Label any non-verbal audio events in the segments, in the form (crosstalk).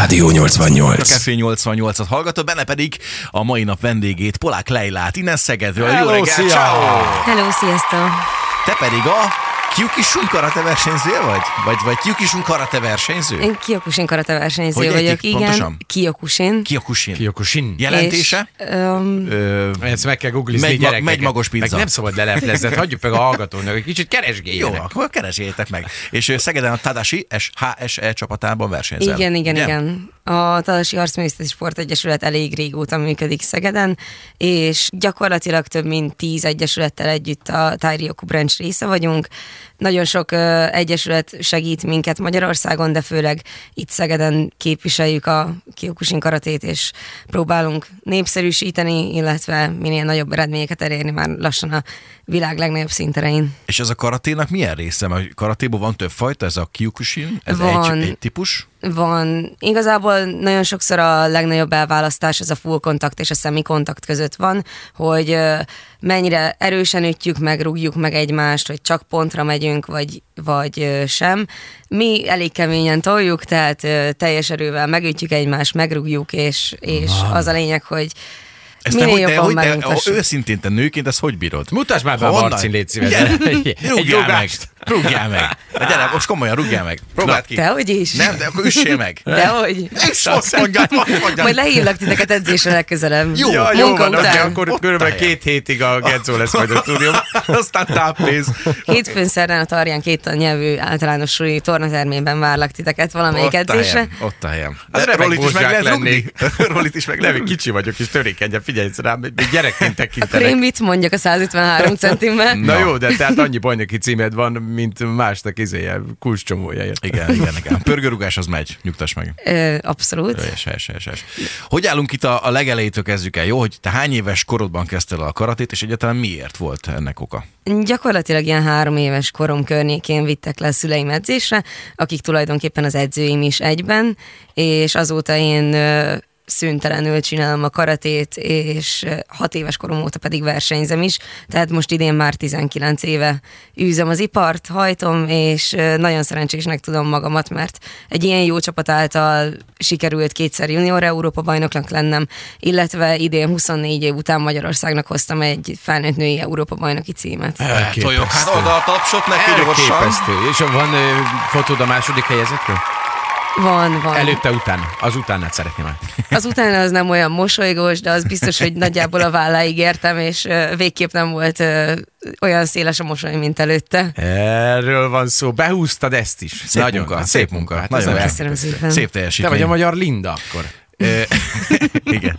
Rádió 88. A Café 88-at hallgató, benne pedig a mai nap vendégét, Polák Leilát, innen Szegedről. Jó Hello, reggelt, szia! ciao! Hello, sziasztok! Te pedig a Kyukishin karate versenyző vagy? Vagy, vagy Kyukishin karate versenyző? Én Kyokushin karate versenyző Hogy vagyok, ejtik igen. pontosan? Kyokushin. Kyokushin. Kyokushin. Jelentése? És, um, Ö, Ezt meg kell googlizni Megy gyerekeket. megy magos pizza. Meg nem szabad leleplezni, hagyjuk meg a hallgatónak, egy kicsit jó, keresgéljenek. akkor keresjétek meg. És Szegeden a Tadashi HSE csapatában versenyzel. igen, igen, ugye? igen. A Talasi Harcművészeti Sportegyesület elég régóta működik Szegeden, és gyakorlatilag több mint tíz egyesülettel együtt a Tairioku Branch része vagyunk. Nagyon sok egyesület segít minket Magyarországon, de főleg itt Szegeden képviseljük a Kyokushin karatét, és próbálunk népszerűsíteni, illetve minél nagyobb eredményeket elérni már lassan a világ legnagyobb szinterein. És ez a karaténak milyen része? Mert karatéból van több fajta, ez a Kyokushin, ez Van. egy, egy típus. Van. Igazából nagyon sokszor a legnagyobb elválasztás az a full kontakt és a semi kontakt között van, hogy mennyire erősen ütjük meg, rúgjuk meg egymást, hogy csak pontra megyünk, vagy, vagy sem. Mi elég keményen toljuk, tehát teljes erővel megütjük egymást, megrúgjuk, és, és az a lényeg, hogy Ezt te, minél hogy, te, jobban hogy te, megmutassuk. őszintén te nőként ezt hogy bírod? Mutasd már be a? Marcin, légy szíves. Egy rugást. Rúgjál meg! De gyere, most komolyan rúgjál meg! Próbáld ki! Dehogy is. Nem, de akkor üssél meg! (laughs) Dehogy. És azt mondjad, mondjad. Majd lehívlak titeket edzésre legközelebb. Jó, Ja, jó van, után. akkor Ott körülbelül a két hétig a Gedzó lesz majd a (laughs) stúdióban. Aztán táppénz. Hétfőn szerdán a Tarján két nyelvű általános suli tornatermében várlak titeket valamelyik Ott a edzésre. helyem, Ott a helyem. Remek (laughs) Rolit is meg lehet rúgni. lennék. Rolit is meg lehet kicsi vagyok, és törékeny, figyelj rám, még gyerekként Akkor tekintenek. én mit mondjak a 153 centimmel? Na jó, de tehát annyi bajnoki címed van, mint másnak izéje, kulcscsomója. érted? Igen, igen, igen. Pörgőrugás az megy, nyugtass meg. Ö, abszolút. Helyes, helyes, helyes. Hogy állunk itt a, a legelejétől kezdjük el, jó? Hogy te hány éves korodban kezdtél el a karatét, és egyáltalán miért volt ennek oka? Gyakorlatilag ilyen három éves korom környékén vittek le a szüleim edzésre, akik tulajdonképpen az edzőim is egyben, és azóta én szüntelenül csinálom a karatét, és hat éves korom óta pedig versenyzem is, tehát most idén már 19 éve űzöm az ipart, hajtom, és nagyon szerencsésnek tudom magamat, mert egy ilyen jó csapat által sikerült kétszer junior Európa bajnoknak lennem, illetve idén 24 év után Magyarországnak hoztam egy felnőtt női Európa bajnoki címet. Tojok, hát oda a tapsot neki gyorsan. Elképesztő. És van fotód a második helyezetről? Van, van. Előtte, után. Az utánát szeretném már. Az utána az nem olyan mosolygós, de az biztos, hogy nagyjából a válláig értem, és végképp nem volt olyan széles a mosoly, mint előtte. Erről van szó. Behúztad ezt is. Szép Nagyon, munka, szép munka. Hát Nagyon Köszönöm szépen. Szép Te teljesítmény. vagy a magyar Linda akkor. (laughs) Igen.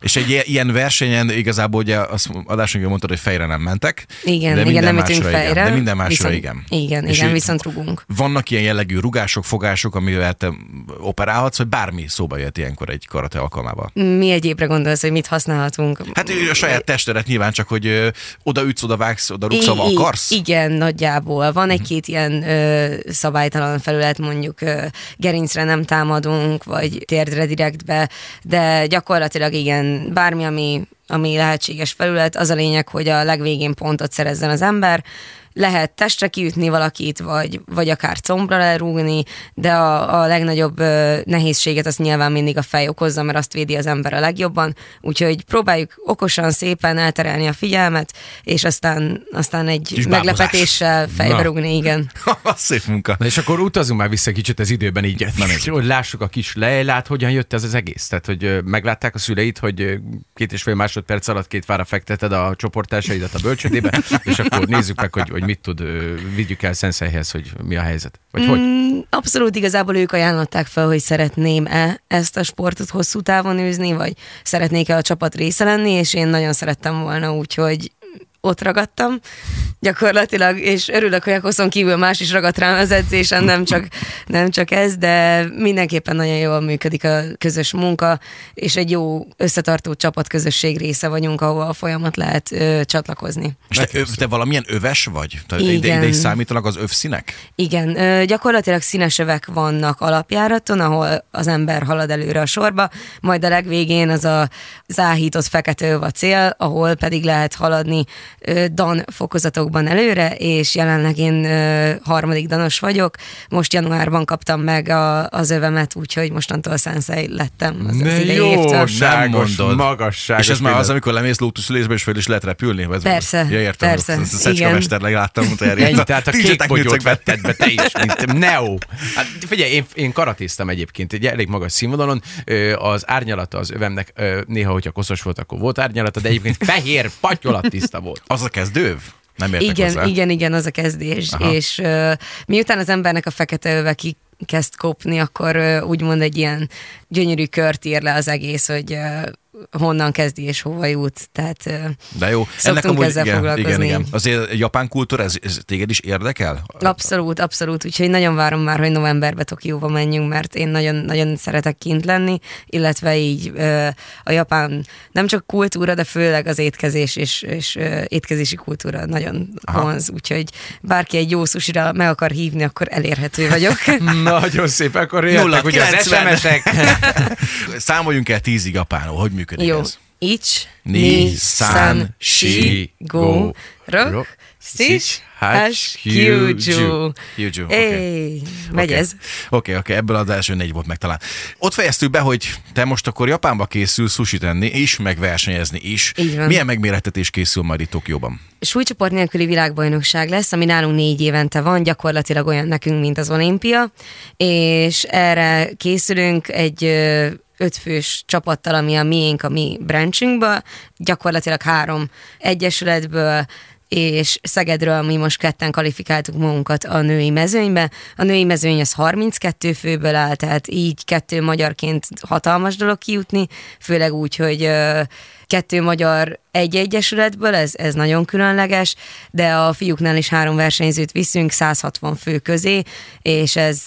És egy ilyen- versenyen igazából ugye azt adásunkban mondtad, hogy fejre nem mentek. Igen, de igen, nem ütünk fejre. Igen, de minden másra viszont, igen. Igen, És igen, viszont rugunk. Vannak ilyen jellegű rugások, fogások, amivel te operálhatsz, hogy bármi szóba jött ilyenkor egy karate alkalmával. Mi egyébre gondolsz, hogy mit használhatunk? Hát a saját testedet nyilván csak, hogy oda ütsz, oda vágsz, oda rugsz, i- akarsz. Igen, nagyjából. Van egy-két ilyen ö, szabálytalan felület, mondjuk ö, gerincre nem támadunk, vagy térdre direktbe, de gyakorlatilag igen, bármi, ami, ami lehetséges felület, az a lényeg, hogy a legvégén pontot szerezzen az ember, lehet testre kiütni valakit, vagy, vagy akár combra lerúgni, de a, a legnagyobb ö, nehézséget azt nyilván mindig a fej okozza, mert azt védi az ember a legjobban, úgyhogy próbáljuk okosan, szépen elterelni a figyelmet, és aztán, aztán egy Kis meglepetéssel fejbe rúgni, igen. (laughs) Szép munka. Na és akkor utazunk már vissza kicsit az időben így, Na, hogy lássuk a kis lejlát, hogyan jött ez az egész. Tehát, hogy meglátták a szüleid, hogy két és fél másodperc alatt két fára fekteted a csoporttársaidat a bölcsödébe, (laughs) és akkor nézzük meg, hogy, hogy mit tud, vigyük el Szenszelyhez, hogy mi a helyzet. Vagy hogy? Mm, Abszolút igazából ők ajánlották fel, hogy szeretném-e ezt a sportot hosszú távon űzni, vagy szeretnék-e a csapat része lenni, és én nagyon szerettem volna, úgyhogy ott ragadtam gyakorlatilag, és örülök, hogy a koszon kívül más is ragadt rám az edzésen, nem csak, nem csak ez, de mindenképpen nagyon jól működik a közös munka, és egy jó összetartó csapatközösség része vagyunk, ahol a folyamat lehet ö, csatlakozni. És te, öv, te valamilyen öves vagy? Tehát ide, Igen. ide is számítanak az övszínek? Igen, ö, gyakorlatilag színes övek vannak alapjáraton, ahol az ember halad előre a sorba, majd a legvégén az a záhított fekete öv a cél, ahol pedig lehet haladni dan fokozatokban előre, és jelenleg én harmadik danos vagyok. Most januárban kaptam meg a, az övemet, úgyhogy mostantól sensei lettem az, az idei évtől. jóságos, Nem mondod. magasságos. És ez már az, amikor lemész lótuszülésbe, és föl is lehet repülni? Vagy Persze, Ja, értem. persze, Ezt a Szecska igen. mesterleg láttam utoljára. Ennyi, tehát a kék bogyót vetted be te is, mint Neo. Hát figyelj, én, én karatéztam egyébként egy elég magas színvonalon. Az árnyalata az övemnek néha, hogyha koszos volt, akkor volt árnyalata, de egyébként fehér, patyolat tiszta volt. Az a kezdőv? Nem értek Igen, hozzá. igen, igen, az a kezdés. Aha. És uh, miután az embernek a fekete öve ki kezd kopni, akkor uh, úgymond egy ilyen gyönyörű kört ír le az egész, hogy uh, honnan kezdi és hova jut. Tehát De jó, Szoktunk ezzel igen, foglalkozni. igen, igen. Azért a japán kultúra, ez, ez téged is érdekel? abszolút, abszolút. Úgyhogy nagyon várom már, hogy novemberbe Tokióba menjünk, mert én nagyon, nagyon szeretek kint lenni, illetve így a japán nem csak kultúra, de főleg az étkezés és, és étkezési kultúra nagyon Aha. vonz. Úgyhogy bárki egy jó susira meg akar hívni, akkor elérhető vagyok. (laughs) Nagyon szép, akkor jöttek ugye az 90. SMS-ek. (laughs) Számoljunk el tízig japánul, hogy működik Jó. ez? Ich, Ni, san, shi, go, go, ro, rok, hash, hash, kyuju. megy Oké. ez. Oké, oké, ebből az első négy volt meg talán. Ott fejeztük be, hogy te most akkor Japánba készül sushi tenni is, meg versenyezni is. Így van. Milyen megmérettetés készül majd itt Tokióban? súlycsoport nélküli világbajnokság lesz, ami nálunk négy évente van, gyakorlatilag olyan nekünk, mint az olimpia, és erre készülünk egy ötfős csapattal, ami a miénk, a mi branchünkből, gyakorlatilag három egyesületből, és Szegedről mi most ketten kvalifikáltuk magunkat a női mezőnybe. A női mezőny az 32 főből áll, tehát így kettő magyarként hatalmas dolog kijutni, főleg úgy, hogy kettő magyar egy egyesületből, ez, ez nagyon különleges, de a fiúknál is három versenyzőt viszünk 160 fő közé, és ez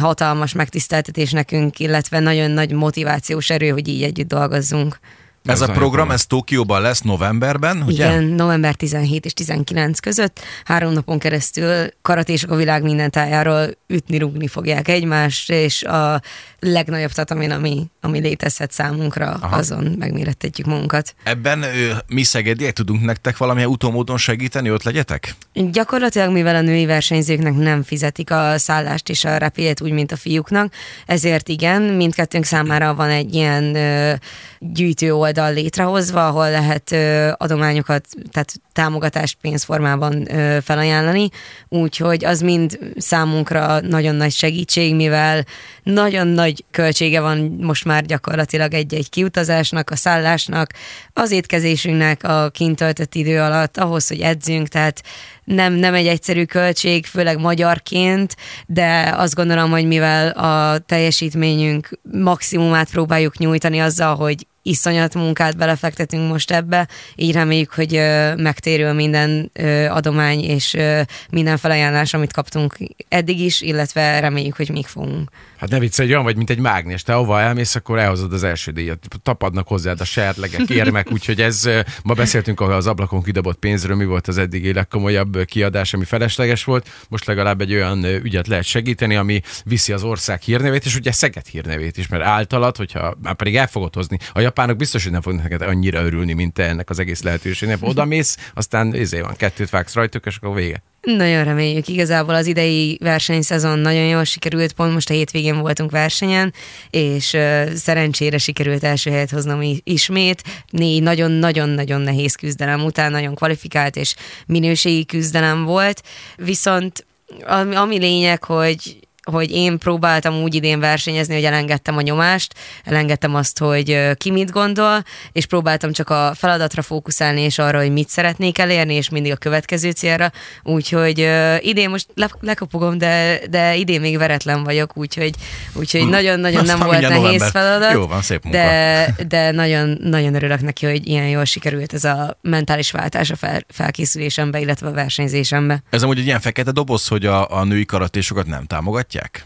hatalmas megtiszteltetés nekünk, illetve nagyon nagy motivációs erő, hogy így együtt dolgozzunk. Ez, a program, ez Tokióban lesz novemberben, ugye? Igen, november 17 és 19 között három napon keresztül karatésok a világ minden tájáról ütni-rugni fogják egymást, és a legnagyobb tatamin, ami, ami létezhet számunkra, Aha. Azon megmérettetjük magunkat. Ebben mi szegediek tudunk nektek valamilyen utómódon segíteni, ott legyetek? Gyakorlatilag, mivel a női versenyzőknek nem fizetik a szállást és a repélyet úgy, mint a fiúknak, ezért igen, mindkettőnk számára van egy ilyen gyűjtő oldal létrehozva, ahol lehet adományokat, tehát támogatást pénzformában felajánlani, úgyhogy az mind számunkra nagyon nagy segítség, mivel nagyon nagy költsége van most már gyakorlatilag egy-egy kiutazásnak, a szállásnak, az étkezésünknek a kint töltött idő alatt, ahhoz, hogy edzünk, tehát nem, nem egy egyszerű költség, főleg magyarként, de azt gondolom, hogy mivel a teljesítményünk maximumát próbáljuk nyújtani azzal, hogy iszonyat munkát belefektetünk most ebbe, így reméljük, hogy megtérül minden adomány és minden felajánlás, amit kaptunk eddig is, illetve reméljük, hogy még fogunk. Hát ne viccelj, olyan vagy, mint egy mágnes. Te hova elmész, akkor elhozod az első díjat. Tapadnak hozzád a serlegek, érmek, úgyhogy ez, ma beszéltünk az ablakon kidobott pénzről, mi volt az eddigi legkomolyabb kiadás, ami felesleges volt. Most legalább egy olyan ügyet lehet segíteni, ami viszi az ország hírnevét, és ugye Szeged hírnevét is, mert általad, hogyha már pedig el fogod hozni. A japánok biztos, hogy nem fognak neked annyira örülni, mint te ennek az egész lehetőségnek. Oda mész, aztán izé van, kettőt vágsz rajtuk, és akkor vége. Nagyon reméljük. Igazából az idei versenyszezon nagyon jól sikerült, pont most a hétvégén voltunk versenyen, és uh, szerencsére sikerült első helyet hoznom ismét. Négy nagyon-nagyon-nagyon nehéz küzdelem után, nagyon kvalifikált és minőségi küzdelem volt, viszont ami lényeg, hogy hogy én próbáltam úgy idén versenyezni, hogy elengedtem a nyomást, elengedtem azt, hogy ki mit gondol, és próbáltam csak a feladatra fókuszálni, és arra, hogy mit szeretnék elérni, és mindig a következő célra. Úgyhogy ö, idén most le, lekapogom, de, de idén még veretlen vagyok, úgyhogy, úgyhogy nagyon-nagyon nem volt nehéz november. feladat. Jó van, szép munka. De, de nagyon, nagyon örülök neki, hogy ilyen jól sikerült ez a mentális váltás a fel, felkészülésembe, illetve a versenyzésembe. Ez amúgy egy ilyen fekete doboz, hogy a, a női karatésokat nem támogatják?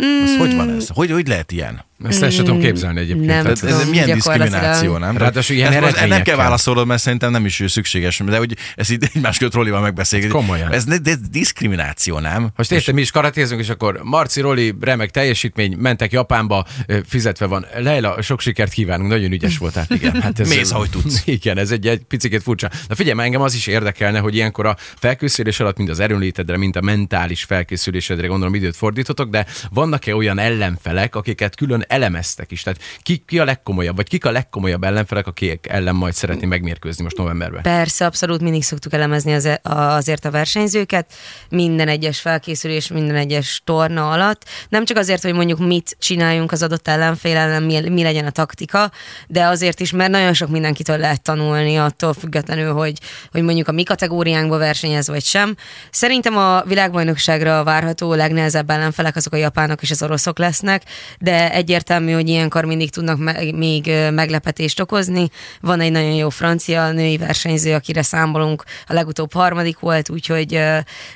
Mm, Ez hogy van ez? Hogy, hogy lehet ilyen? Ezt el sem tudom képzelni egyébként. Nem Tehát- Ez, ez tudom, milyen diszkrimináció, nem? Ráadásul ilyen most nem kell válaszolod, mert szerintem nem is szükséges, de hogy ezt itt egymás között Rolival megbeszéljük. Komolyan. Ez, ne- ez diszkrimináció, nem? Most érted, mi is karatézünk, és akkor Marci, Roli, remek teljesítmény, mentek Japánba, fizetve van. Leila, sok sikert kívánunk, nagyon ügyes voltál. Igen, hát ez, Mész, ahogy tudsz. (laughs) Igen, ez egy, egy picit furcsa. Na figyelj, engem az is érdekelne, hogy ilyenkor a felkészülés alatt mind az erőnlétedre, mind a mentális felkészülésedre gondolom időt fordítotok, de vannak-e olyan ellenfelek, akiket külön elemeztek is? Tehát ki, ki a legkomolyabb, vagy kik a legkomolyabb ellenfelek, akik ellen majd szeretni megmérkőzni most novemberben? Persze, abszolút mindig szoktuk elemezni az, azért a versenyzőket, minden egyes felkészülés, minden egyes torna alatt. Nem csak azért, hogy mondjuk mit csináljunk az adott ellenfél ellen, mi, mi legyen a taktika, de azért is, mert nagyon sok mindenkitől lehet tanulni, attól függetlenül, hogy, hogy mondjuk a mi kategóriánkba versenyez vagy sem. Szerintem a világbajnokságra várható legnehezebb ellenfelek azok a japánok és az oroszok lesznek, de egyértelmű, hogy ilyenkor mindig tudnak me- még meglepetést okozni. Van egy nagyon jó francia női versenyző, akire számolunk, a legutóbb harmadik volt, úgyhogy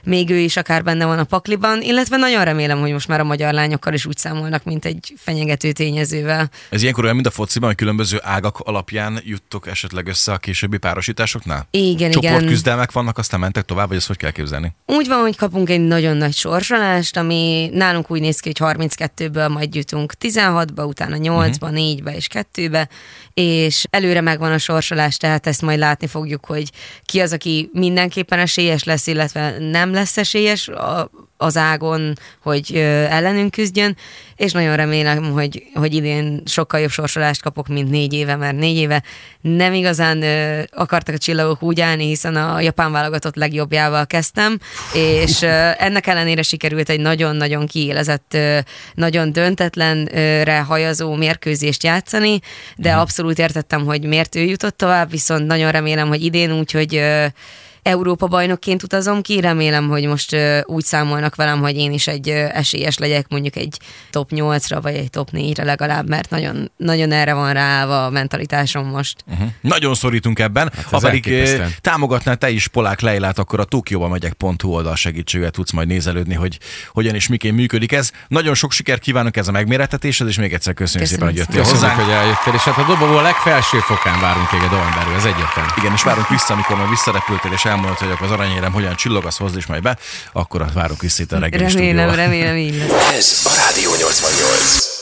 még ő is akár benne van a pakliban, illetve nagyon remélem, hogy most már a magyar lányokkal is úgy számolnak, mint egy fenyegető tényezővel. Ez ilyenkor olyan, mint a fociban, hogy különböző ágak alapján juttok esetleg össze a későbbi párosításoknál? Igen, igen. Csoportküzdelmek vannak, aztán mentek tovább, vagy ezt hogy kell képzelni? Úgy van, hogy kapunk egy nagyon nagy sorsolást, ami nálunk úgy néz ki, hogy 32-ből majd jutunk 16-ba, utána 8-ba, 4-be és 2-be, és előre megvan a sorsolás, tehát ezt majd látni fogjuk, hogy ki az, aki mindenképpen esélyes lesz, illetve nem lesz esélyes a, az ágon, hogy ellenünk küzdjön, és nagyon remélem, hogy, hogy idén sokkal jobb sorsolást kapok, mint négy éve, mert négy éve nem igazán ö, akartak a csillagok úgy állni, hiszen a japán válogatott legjobbjával kezdtem, és ö, ennek ellenére sikerült egy nagyon-nagyon kiélezett, ö, nagyon döntetlenre hajazó mérkőzést játszani, de abszolút értettem, hogy miért ő jutott tovább, viszont nagyon remélem, hogy idén úgy, hogy ö, Európa bajnokként utazom ki, remélem, hogy most úgy számolnak velem, hogy én is egy esélyes legyek mondjuk egy top 8-ra, vagy egy top 4-re legalább, mert nagyon, nagyon erre van ráállva a mentalitásom most. Uh-huh. Nagyon szorítunk ebben. Hát ha pedig elképesztően. támogatnál te is Polák Leilát, akkor a Tokióba megyek.hu oldal segítségével tudsz majd nézelődni, hogy hogyan és miként működik ez. Nagyon sok sikert kívánok ez a megmérettetéshez, és még egyszer köszönjük Köszönöm szépen, hogy jöttél Köszönjük, hozzánk. hogy eljöttél, és hát a dobogó a legfelső fokán várunk téged novemberül, ez egyértelmű. Igen, és várunk vissza, amikor majd visszarepültél, és elmondod, hogy akkor az aranyérem hogyan csillogasz, hozd is majd be, akkor várunk vissza itt a reggeli Remélem, stúdióba. remélem így lesz. Ez a Rádió 88.